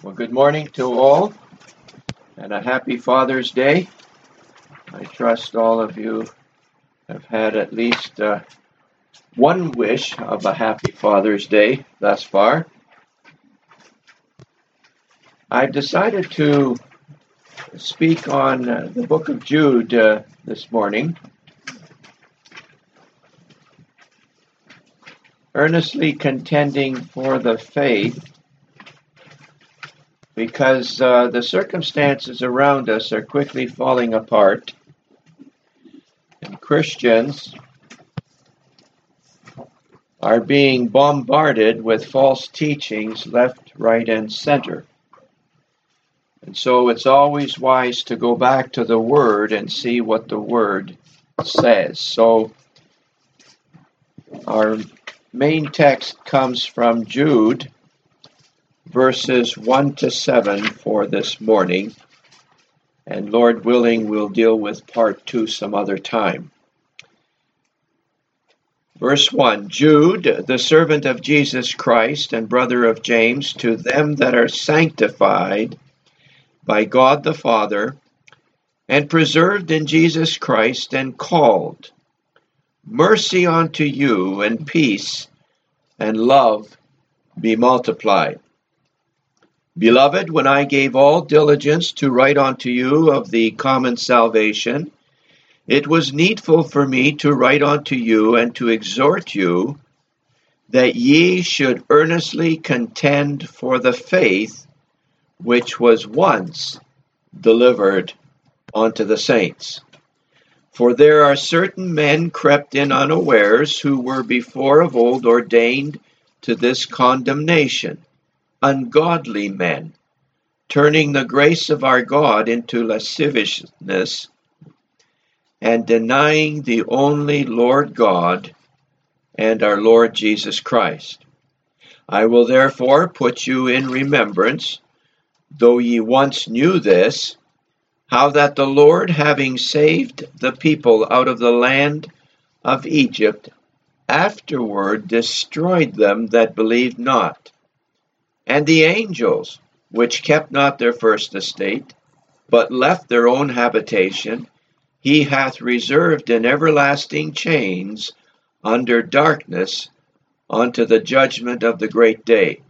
Well, good morning to all and a happy Father's Day. I trust all of you have had at least uh, one wish of a happy Father's Day thus far. I've decided to speak on uh, the book of Jude uh, this morning. Earnestly contending for the faith because uh, the circumstances around us are quickly falling apart. And Christians are being bombarded with false teachings left, right, and center. And so it's always wise to go back to the Word and see what the Word says. So our main text comes from Jude verses 1 to 7 for this morning. And Lord willing, we'll deal with part 2 some other time. Verse 1 Jude, the servant of Jesus Christ and brother of James, to them that are sanctified by God the Father, and preserved in Jesus Christ, and called, mercy unto you, and peace and love be multiplied. Beloved, when I gave all diligence to write unto you of the common salvation, it was needful for me to write unto you and to exhort you that ye should earnestly contend for the faith which was once delivered unto the saints. For there are certain men crept in unawares who were before of old ordained to this condemnation ungodly men, turning the grace of our God into lasciviousness, and denying the only Lord God and our Lord Jesus Christ. I will therefore put you in remembrance, though ye once knew this, how that the Lord, having saved the people out of the land of Egypt, afterward destroyed them that believed not and the angels, which kept not their first estate, but left their own habitation, he hath reserved in everlasting chains under darkness unto the judgment of the great day.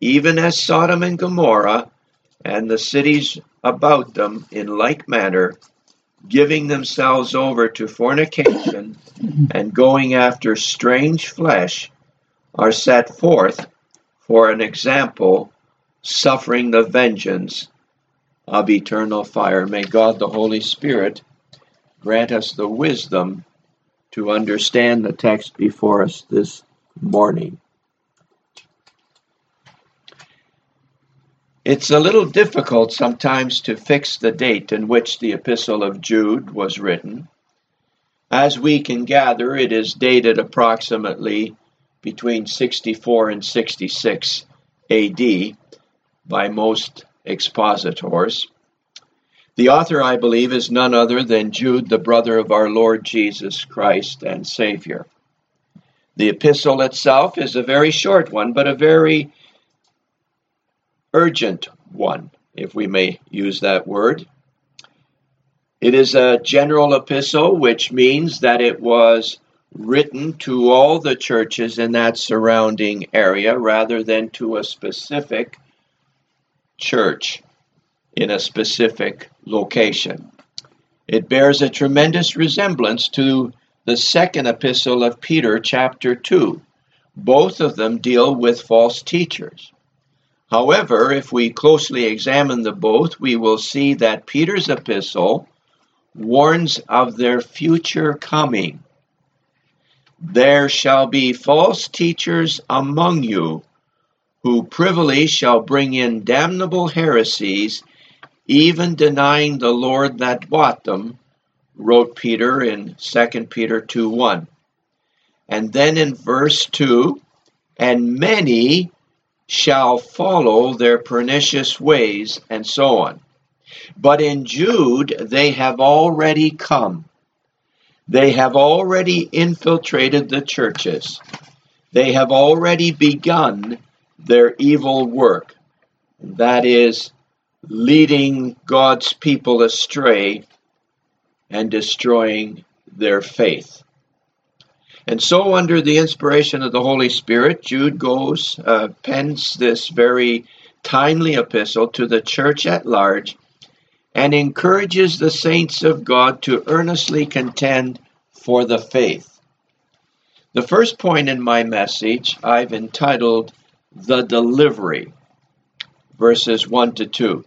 Even as Sodom and Gomorrah and the cities about them in like manner, giving themselves over to fornication and going after strange flesh, are set forth for an example, suffering the vengeance of eternal fire. May God the Holy Spirit grant us the wisdom to understand the text before us this morning. It's a little difficult sometimes to fix the date in which the Epistle of Jude was written. As we can gather, it is dated approximately between 64 and 66 AD by most expositors. The author, I believe, is none other than Jude, the brother of our Lord Jesus Christ and Savior. The epistle itself is a very short one, but a very urgent one, if we may use that word. It is a general epistle, which means that it was written to all the churches in that surrounding area rather than to a specific church in a specific location. It bears a tremendous resemblance to the second epistle of Peter, chapter 2. Both of them deal with false teachers. However, if we closely examine the both, we will see that Peter's epistle warns of their future coming there shall be false teachers among you, who privily shall bring in damnable heresies, even denying the Lord that bought them, wrote Peter in 2 Peter 2 1. And then in verse 2, and many shall follow their pernicious ways, and so on. But in Jude, they have already come. They have already infiltrated the churches. They have already begun their evil work. that is, leading God's people astray and destroying their faith. And so, under the inspiration of the Holy Spirit, Jude goes, uh, pens this very timely epistle to the church at large and encourages the saints of God to earnestly contend for the faith. The first point in my message I've entitled The Delivery, verses 1 to 2.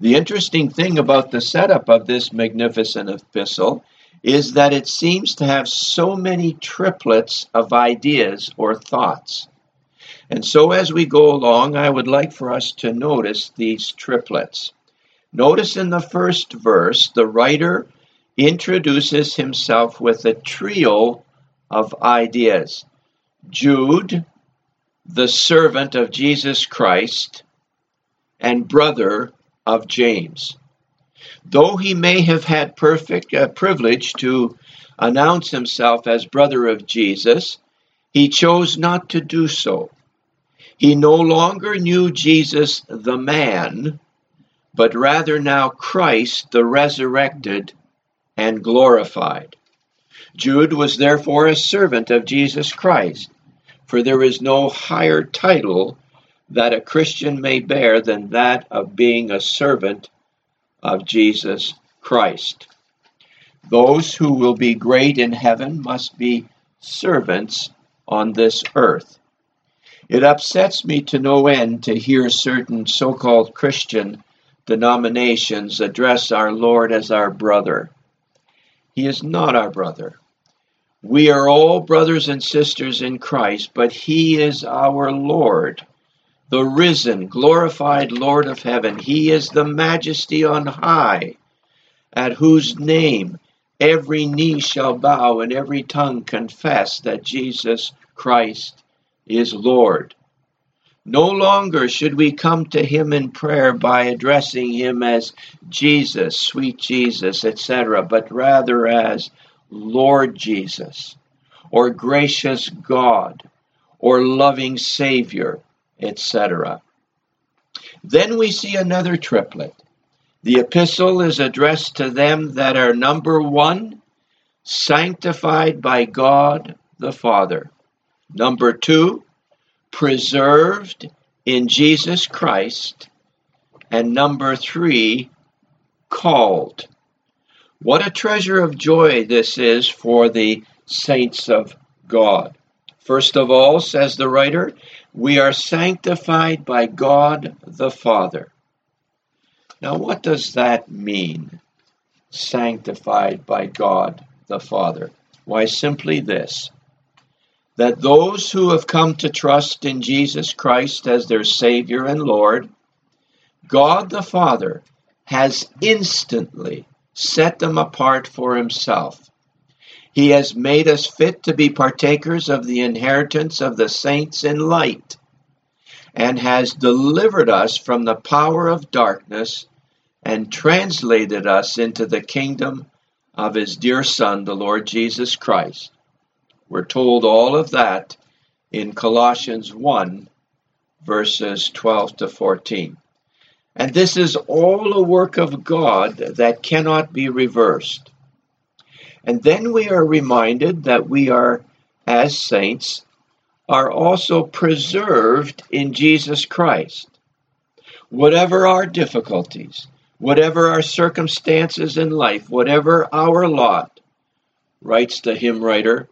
The interesting thing about the setup of this magnificent epistle is that it seems to have so many triplets of ideas or thoughts. And so, as we go along, I would like for us to notice these triplets. Notice in the first verse, the writer introduces himself with a trio of ideas. Jude, the servant of Jesus Christ, and brother of James. Though he may have had perfect uh, privilege to announce himself as brother of Jesus, he chose not to do so. He no longer knew Jesus the man, but rather now Christ the resurrected and glorified. Jude was therefore a servant of Jesus Christ, for there is no higher title that a Christian may bear than that of being a servant of Jesus Christ. Those who will be great in heaven must be servants on this earth. It upsets me to no end to hear certain so called Christian denominations address our Lord as our brother. He is not our brother. We are all brothers and sisters in Christ, but He is our Lord, the risen, glorified Lord of heaven. He is the majesty on high, at whose name every knee shall bow and every tongue confess that Jesus Christ is Lord. No longer should we come to him in prayer by addressing him as Jesus, sweet Jesus, etc., but rather as Lord Jesus, or gracious God, or loving Savior, etc. Then we see another triplet. The epistle is addressed to them that are number one, sanctified by God the Father. Number two, preserved in Jesus Christ. And number three, called. What a treasure of joy this is for the saints of God. First of all, says the writer, we are sanctified by God the Father. Now, what does that mean? Sanctified by God the Father. Why, simply this that those who have come to trust in Jesus Christ as their Savior and Lord, God the Father has instantly set them apart for himself. He has made us fit to be partakers of the inheritance of the saints in light, and has delivered us from the power of darkness and translated us into the kingdom of his dear Son, the Lord Jesus Christ. We're told all of that in Colossians 1, verses 12 to 14. And this is all a work of God that cannot be reversed. And then we are reminded that we are, as saints, are also preserved in Jesus Christ. Whatever our difficulties, whatever our circumstances in life, whatever our lot, writes the hymn writer,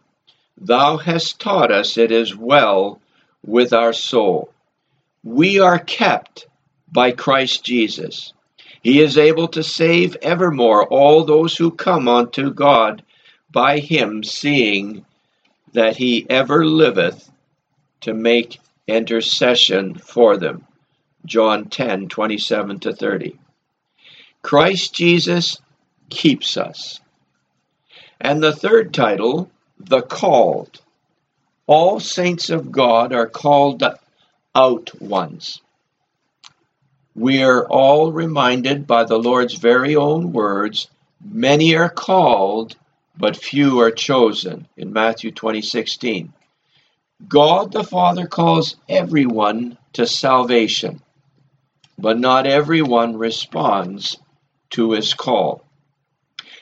Thou hast taught us it is well with our soul. We are kept by Christ Jesus. He is able to save evermore all those who come unto God by him, seeing that he ever liveth to make intercession for them. John 10 27 to 30. Christ Jesus keeps us. And the third title, The Called. All saints of God are called out ones. We are all reminded by the Lord's very own words many are called, but few are chosen, in Matthew 20 16. God the Father calls everyone to salvation. but not everyone responds to his call.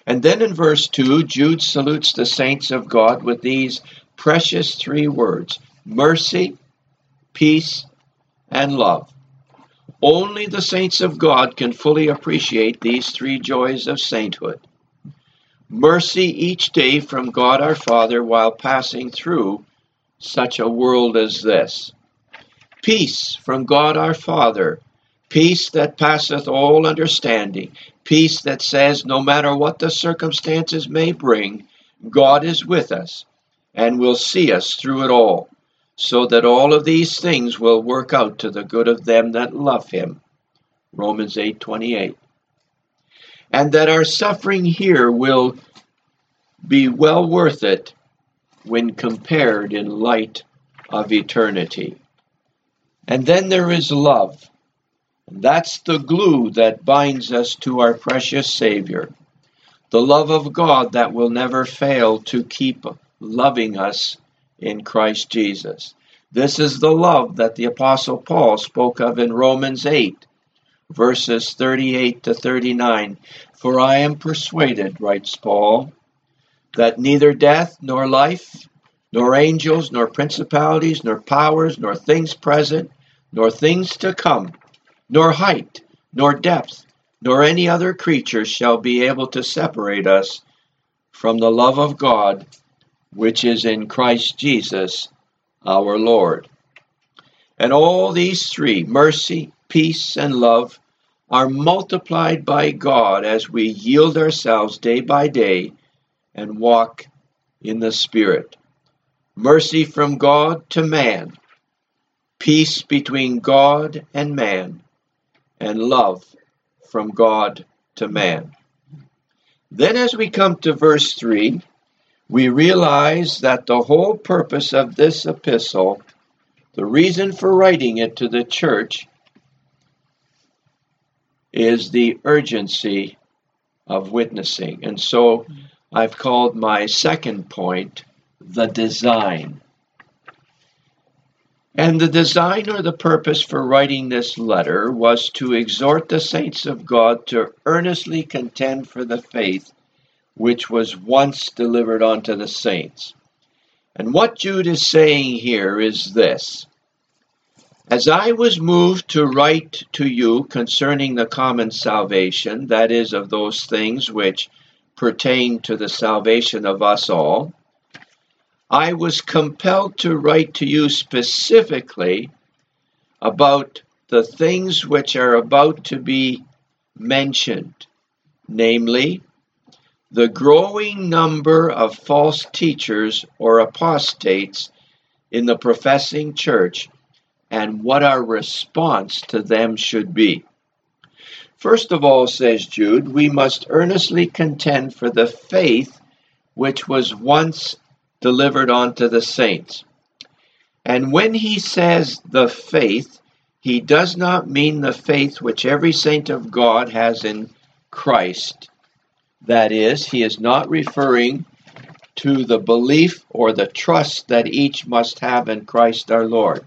And then in verse 2, Jude salutes the saints of God with these precious three words mercy, peace, and love. Only the saints of God can fully appreciate these three joys of sainthood. Mercy each day from God our Father while passing through such a world as this. Peace from God our Father, peace that passeth all understanding, peace that says no matter what the circumstances may bring, God is with us and will see us through it all so that all of these things will work out to the good of them that love him. Romans 8:28. And that our suffering here will be well worth it when compared in light of eternity. And then there is love. That's the glue that binds us to our precious Savior. The love of God that will never fail to keep loving us in Christ Jesus. This is the love that the Apostle Paul spoke of in Romans 8, verses 38 to 39. For I am persuaded, writes Paul, that neither death nor life, nor angels, nor principalities, nor powers, nor things present, nor things to come, nor height, nor depth, nor any other creature shall be able to separate us from the love of God which is in Christ Jesus our Lord. And all these three, mercy, peace, and love, are multiplied by God as we yield ourselves day by day and walk in the Spirit. Mercy from God to man, peace between God and man, and love from God to man. Then, as we come to verse 3, we realize that the whole purpose of this epistle, the reason for writing it to the church, is the urgency of witnessing. And so I've called my second point the design. And the design or the purpose for writing this letter was to exhort the saints of God to earnestly contend for the faith which was once delivered unto the saints. And what Jude is saying here is this As I was moved to write to you concerning the common salvation, that is, of those things which pertain to the salvation of us all, I was compelled to write to you specifically about the things which are about to be mentioned, namely, the growing number of false teachers or apostates in the professing church and what our response to them should be. First of all, says Jude, we must earnestly contend for the faith which was once delivered unto the saints. And when he says the faith, he does not mean the faith which every saint of God has in Christ that is, he is not referring to the belief or the trust that each must have in Christ our Lord,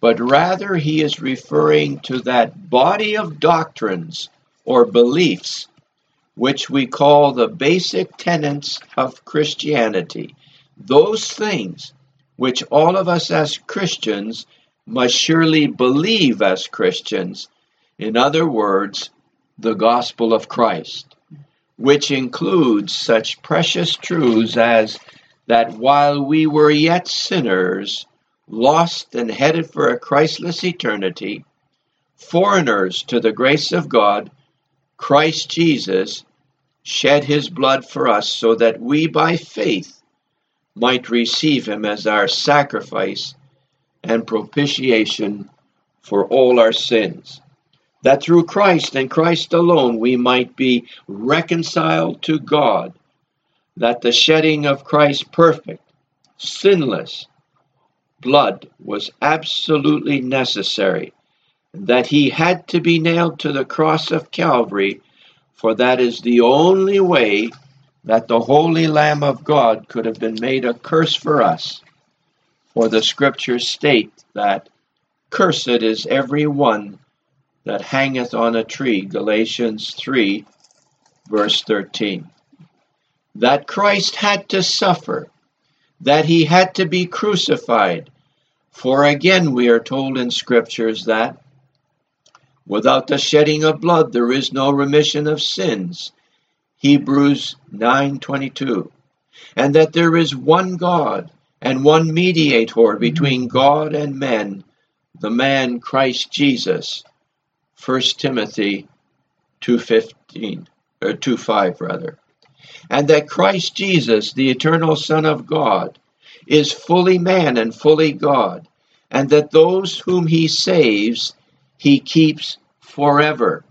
but rather he is referring to that body of doctrines or beliefs which we call the basic tenets of Christianity. Those things which all of us as Christians must surely believe as Christians. In other words, the gospel of Christ which includes such precious truths as that while we were yet sinners, lost and headed for a Christless eternity, foreigners to the grace of God, Christ Jesus shed his blood for us so that we by faith might receive him as our sacrifice and propitiation for all our sins. That through Christ and Christ alone we might be reconciled to God, that the shedding of Christ's perfect, sinless blood was absolutely necessary, that he had to be nailed to the cross of Calvary, for that is the only way that the Holy Lamb of God could have been made a curse for us. For the scriptures state that cursed is every one that hangeth on a tree. Galatians 3, verse 13. That Christ had to suffer, that he had to be crucified. For again, we are told in scriptures that without the shedding of blood there is no remission of sins. Hebrews 9:22. And that there is one God and one mediator between God and men, the man Christ Jesus. 1 Timothy 2:15 or 2:5 rather. And that Christ Jesus, the eternal Son of God, is fully man and fully God, and that those whom he saves he keeps forever,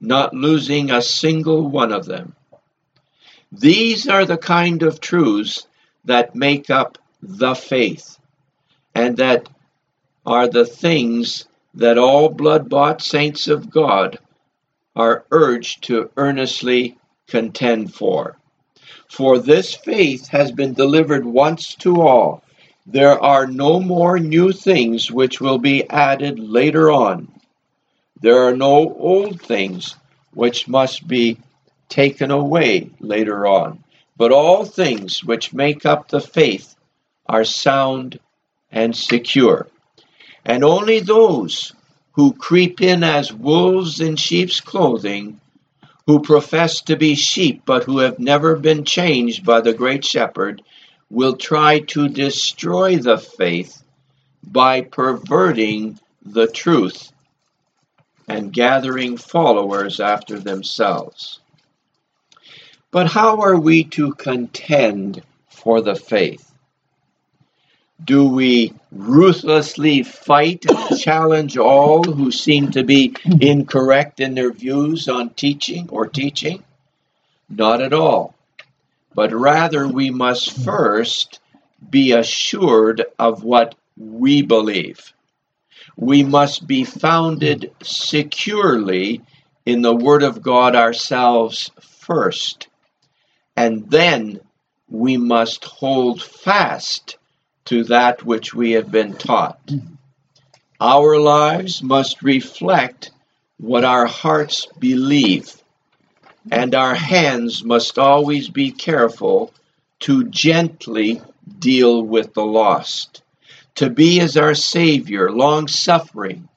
not losing a single one of them. These are the kind of truths that make up the faith, and that are the things that all blood bought saints of God are urged to earnestly contend for. For this faith has been delivered once to all. There are no more new things which will be added later on. There are no old things which must be taken away later on. But all things which make up the faith are sound and secure and only those who creep in as wolves in sheep's clothing, who profess to be sheep but who have never been changed by the great shepherd, will try to destroy the faith by perverting the truth and gathering followers after themselves. But how are we to contend for the faith? Do we ruthlessly fight and challenge all who seem to be incorrect in their views on teaching or teaching? Not at all. But rather, we must first be assured of what we believe. We must be founded securely in the Word of God ourselves first. And then we must hold fast to that which we have been taught. Our lives must reflect what our hearts believe, and our hands must always be careful to gently deal with the lost, to be as our Savior, long suffering,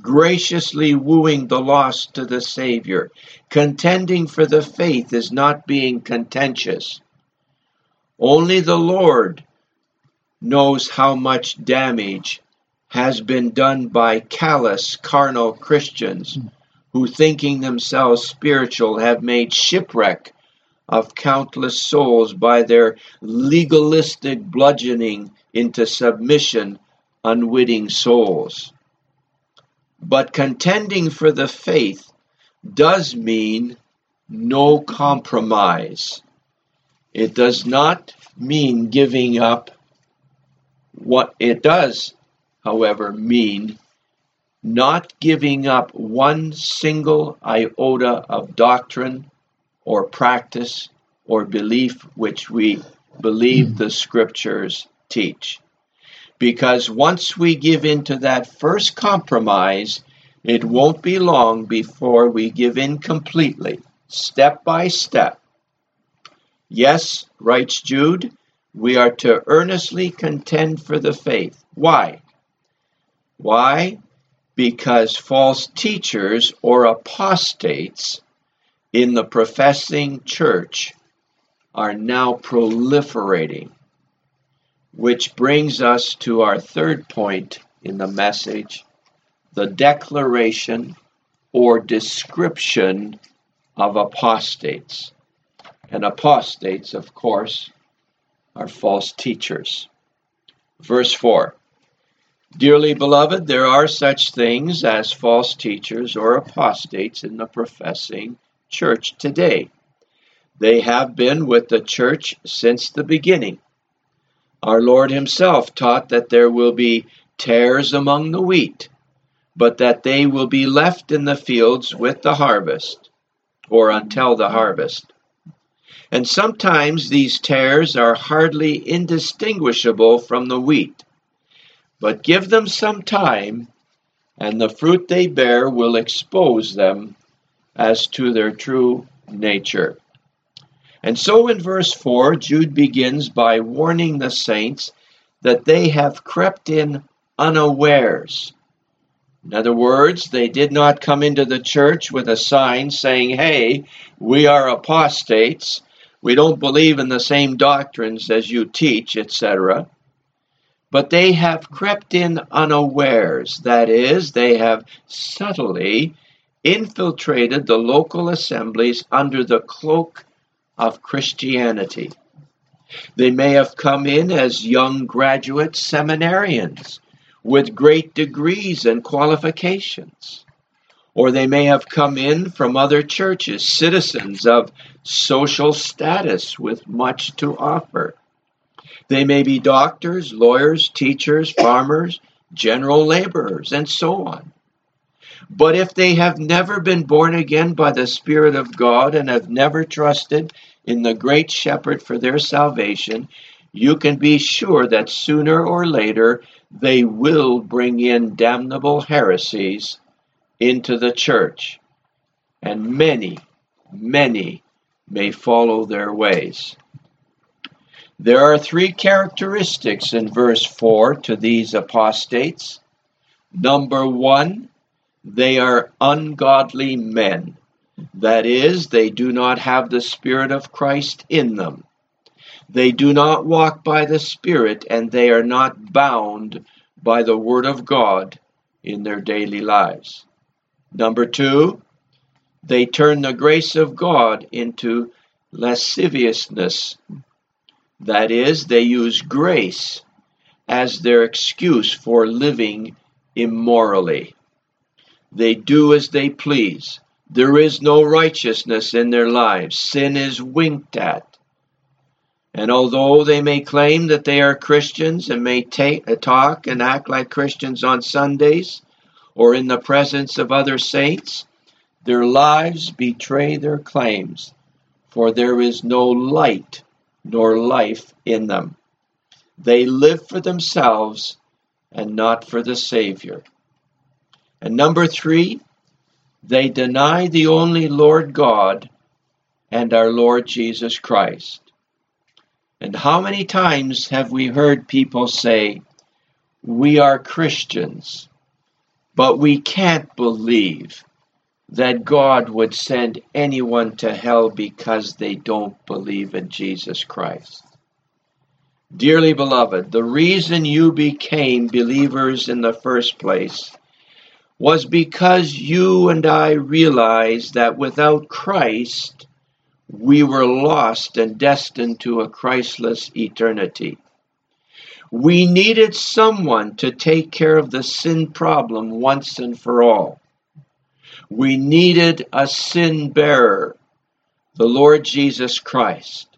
graciously wooing the lost to the Savior. Contending for the faith is not being contentious. Only the Lord knows how much damage has been done by callous carnal Christians who, thinking themselves spiritual, have made shipwreck of countless souls by their legalistic bludgeoning into submission unwitting souls. But contending for the faith does mean no compromise. It does not mean giving up what it does, however, mean not giving up one single iota of doctrine or practice or belief which we believe the scriptures teach. Because once we give in to that first compromise, it won't be long before we give in completely, step by step. Yes, writes Jude, we are to earnestly contend for the faith. Why? Why? Because false teachers or apostates in the professing church are now proliferating. Which brings us to our third point in the message the declaration or description of apostates. And apostates, of course, are false teachers. Verse 4 Dearly beloved, there are such things as false teachers or apostates in the professing church today. They have been with the church since the beginning. Our Lord Himself taught that there will be tares among the wheat, but that they will be left in the fields with the harvest, or until the harvest. And sometimes these tares are hardly indistinguishable from the wheat. But give them some time, and the fruit they bear will expose them as to their true nature. And so in verse 4, Jude begins by warning the saints that they have crept in unawares. In other words, they did not come into the church with a sign saying, Hey, we are apostates. We don't believe in the same doctrines as you teach, etc. But they have crept in unawares. That is, they have subtly infiltrated the local assemblies under the cloak of Christianity. They may have come in as young graduate seminarians with great degrees and qualifications. Or they may have come in from other churches, citizens of social status with much to offer. They may be doctors, lawyers, teachers, farmers, general laborers, and so on. But if they have never been born again by the Spirit of God and have never trusted in the great shepherd for their salvation, you can be sure that sooner or later they will bring in damnable heresies into the church, and many, many may follow their ways. There are three characteristics in verse 4 to these apostates. Number one, they are ungodly men. That is, they do not have the Spirit of Christ in them. They do not walk by the Spirit, and they are not bound by the Word of God in their daily lives. Number two, they turn the grace of God into lasciviousness. That is, they use grace as their excuse for living immorally. They do as they please. There is no righteousness in their lives. Sin is winked at. And although they may claim that they are Christians and may take, talk and act like Christians on Sundays or in the presence of other saints, their lives betray their claims, for there is no light nor life in them. They live for themselves and not for the Savior. And number three, they deny the only Lord God and our Lord Jesus Christ. And how many times have we heard people say, We are Christians, but we can't believe that God would send anyone to hell because they don't believe in Jesus Christ? Dearly beloved, the reason you became believers in the first place was because you and I realized that without Christ, we were lost and destined to a Christless eternity. We needed someone to take care of the sin problem once and for all. We needed a sin bearer, the Lord Jesus Christ.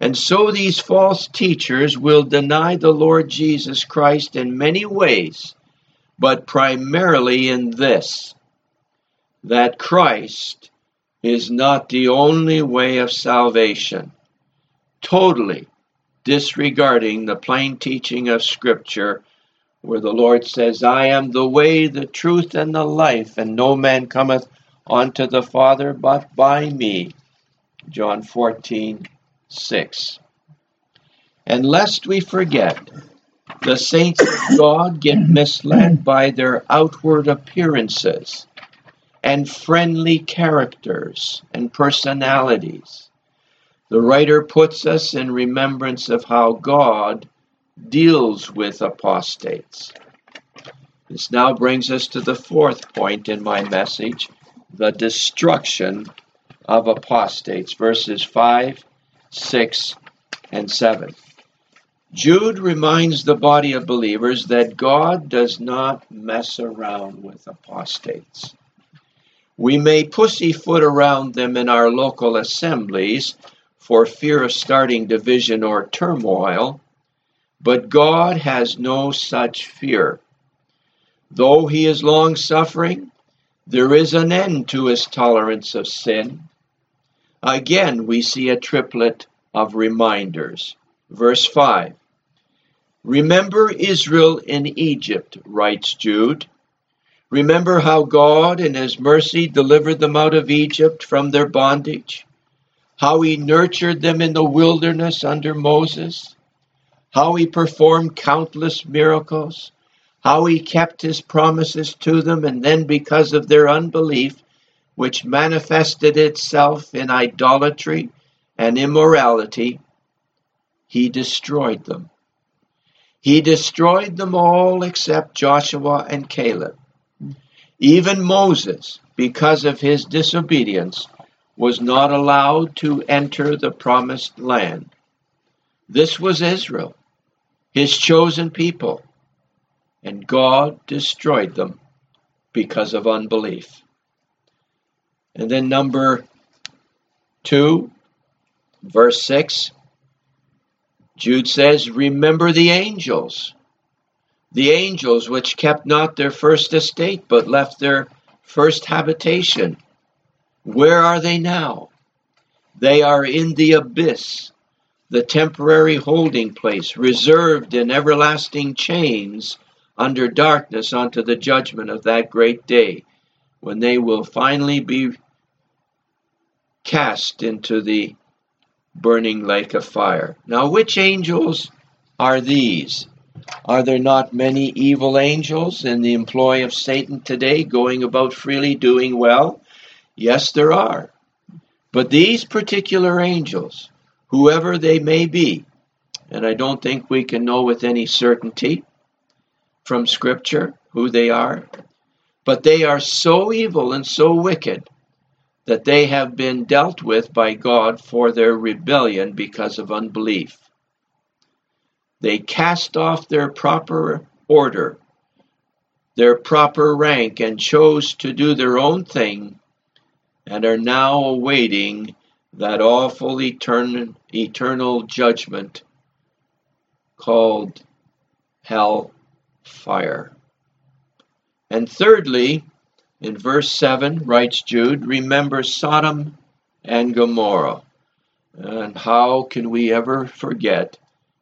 And so these false teachers will deny the Lord Jesus Christ in many ways, but primarily in this that Christ is not the only way of salvation, totally disregarding the plain teaching of Scripture, where the Lord says, I am the way, the truth, and the life, and no man cometh unto the Father but by me. John 14, 6. And lest we forget, the saints of God get misled by their outward appearances and friendly characters and personalities. The writer puts us in remembrance of how God deals with apostates. This now brings us to the fourth point in my message the destruction of apostates, verses 5, 6, and 7. Jude reminds the body of believers that God does not mess around with apostates. We may pussyfoot around them in our local assemblies for fear of starting division or turmoil, but God has no such fear. Though he is long suffering, there is an end to his tolerance of sin. Again, we see a triplet of reminders. Verse 5 Remember Israel in Egypt, writes Jude. Remember how God, in His mercy, delivered them out of Egypt from their bondage, how He nurtured them in the wilderness under Moses, how He performed countless miracles, how He kept His promises to them, and then, because of their unbelief, which manifested itself in idolatry and immorality, He destroyed them. He destroyed them all except Joshua and Caleb. Even Moses, because of his disobedience, was not allowed to enter the promised land. This was Israel, his chosen people, and God destroyed them because of unbelief. And then, number two, verse 6, Jude says, Remember the angels the angels which kept not their first estate, but left their first habitation. Where are they now? They are in the abyss, the temporary holding place, reserved in everlasting chains under darkness unto the judgment of that great day, when they will finally be cast into the burning lake of fire. Now, which angels are these? Are there not many evil angels in the employ of Satan today going about freely doing well? Yes, there are. But these particular angels, whoever they may be, and I don't think we can know with any certainty from Scripture who they are, but they are so evil and so wicked that they have been dealt with by God for their rebellion because of unbelief. They cast off their proper order, their proper rank, and chose to do their own thing, and are now awaiting that awful eternal, eternal judgment called hell fire. And thirdly, in verse 7, writes Jude, remember Sodom and Gomorrah. And how can we ever forget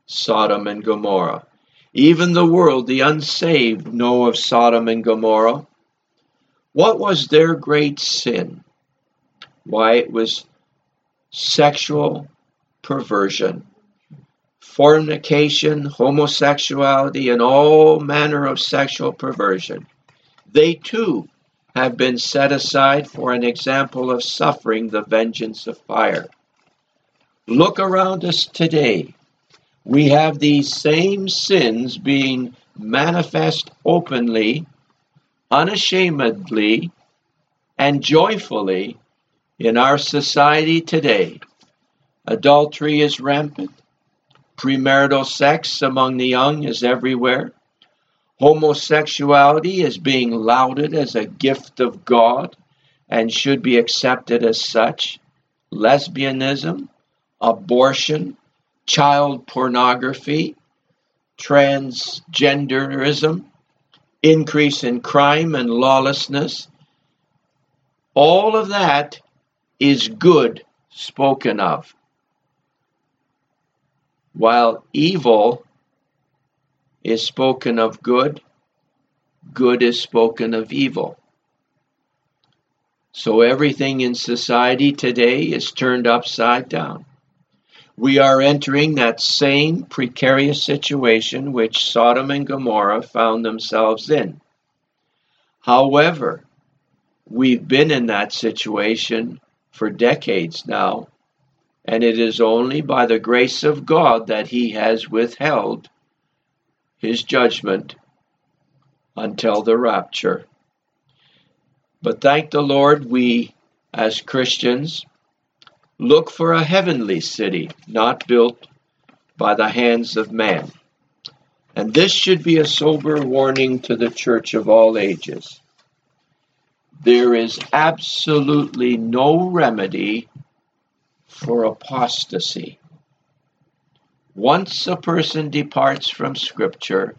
Sodom and Gomorrah. Even the world, the unsaved, know of Sodom and Gomorrah. What was their great sin? Why, it was sexual perversion, fornication, homosexuality, and all manner of sexual perversion. They too have been set aside for an example of suffering the vengeance of fire. Look around us today we have these same sins being manifest openly, unashamedly, and joyfully in our society today. Adultery is rampant. Premarital sex among the young is everywhere. Homosexuality is being lauded as a gift of God and should be accepted as such. Lesbianism, abortion, child pornography, transgenderism, increase in crime and lawlessness. All of that is good spoken of. While evil is spoken of good, good is spoken of evil. So everything in society today is turned upside down we are entering that same precarious situation which Sodom and Gomorrah found themselves in. However, we've been in that situation for decades now, and it is only by the grace of God that He has withheld His judgment until the rapture. But thank the Lord, we as Christians Look for a heavenly city, not built by the hands of man. And this should be a sober warning to the church of all ages. There is absolutely no remedy for apostasy. Once a person departs from Scripture,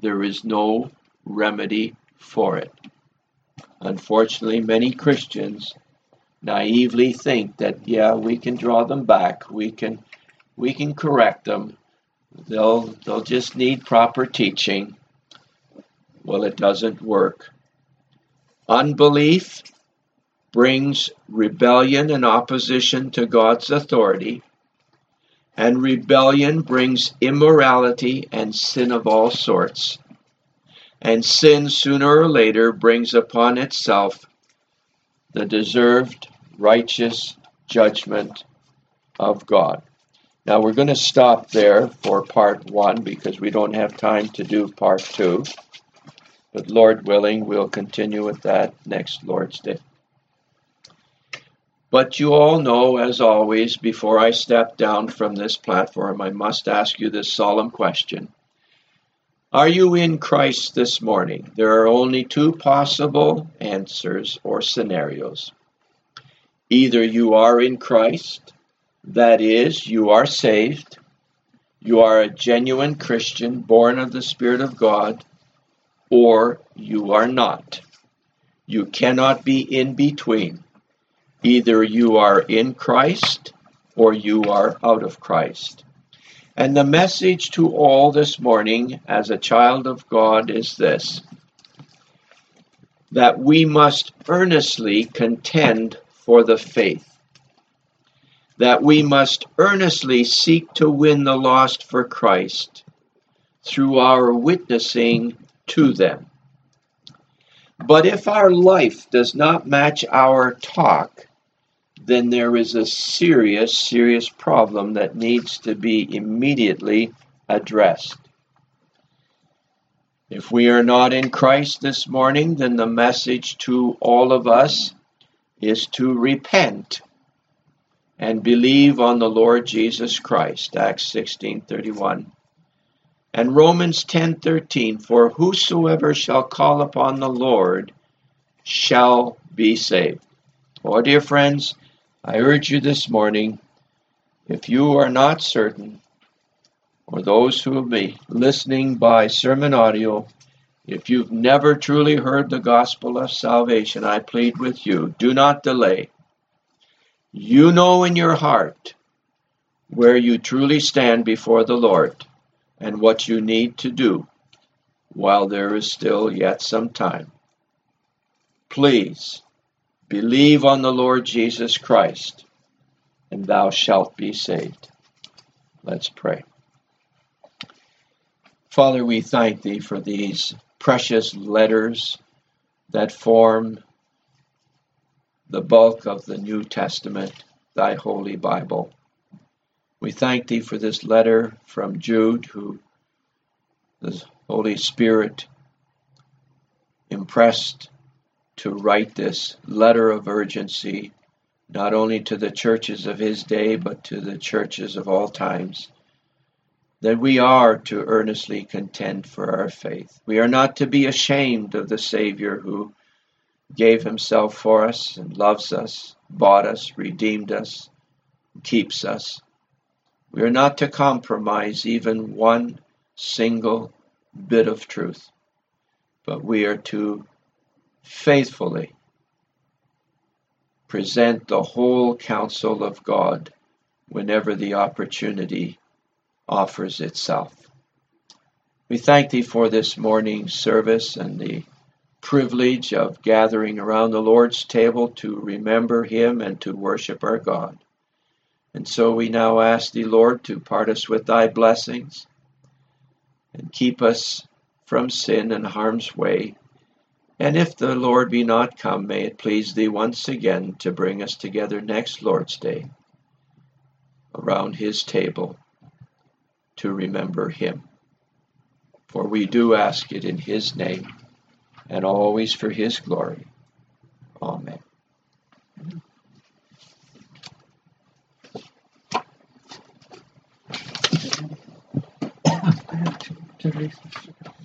there is no remedy for it. Unfortunately, many Christians naively think that yeah we can draw them back. We can we can correct them. They'll they'll just need proper teaching. Well it doesn't work. Unbelief brings rebellion and opposition to God's authority, and rebellion brings immorality and sin of all sorts. And sin, sooner or later, brings upon itself the deserved righteous judgment of God. Now we're going to stop there for part one because we don't have time to do part two. But Lord willing, we'll continue with that next Lord's Day. But you all know, as always, before I step down from this platform, I must ask you this solemn question. Are you in Christ this morning? There are only two possible answers or scenarios. Either you are in Christ, that is, you are saved, you are a genuine Christian born of the Spirit of God, or you are not. You cannot be in between. Either you are in Christ or you are out of Christ. And the message to all this morning as a child of God is this that we must earnestly contend for the faith, that we must earnestly seek to win the lost for Christ through our witnessing to them. But if our life does not match our talk, then there is a serious, serious problem that needs to be immediately addressed. If we are not in Christ this morning, then the message to all of us is to repent and believe on the Lord Jesus Christ. Acts 16:31. And Romans 10:13, for whosoever shall call upon the Lord shall be saved. Oh dear friends, I urge you this morning, if you are not certain, or those who will be listening by SermonAudio, if you've never truly heard the gospel of salvation, I plead with you, do not delay. You know in your heart where you truly stand before the Lord and what you need to do while there is still yet some time. Please Believe on the Lord Jesus Christ, and thou shalt be saved. Let's pray. Father, we thank thee for these precious letters that form the bulk of the New Testament, thy holy Bible. We thank thee for this letter from Jude, who the Holy Spirit impressed to write this letter of urgency, not only to the churches of his day, but to the churches of all times, that we are to earnestly contend for our faith. We are not to be ashamed of the Savior who gave himself for us and loves us, bought us, redeemed us, keeps us. We are not to compromise even one single bit of truth, but we are to faithfully present the whole counsel of God whenever the opportunity offers itself. We thank Thee for this morning's service and the privilege of gathering around the Lord's table to remember Him and to worship our God. And so we now ask Thee, Lord, to part us with Thy blessings and keep us from sin and harm's way and if the Lord be not come, may it please thee once again to bring us together next Lord's Day around his table to remember him. For we do ask it in his name and always for his glory. Amen. entrevistas.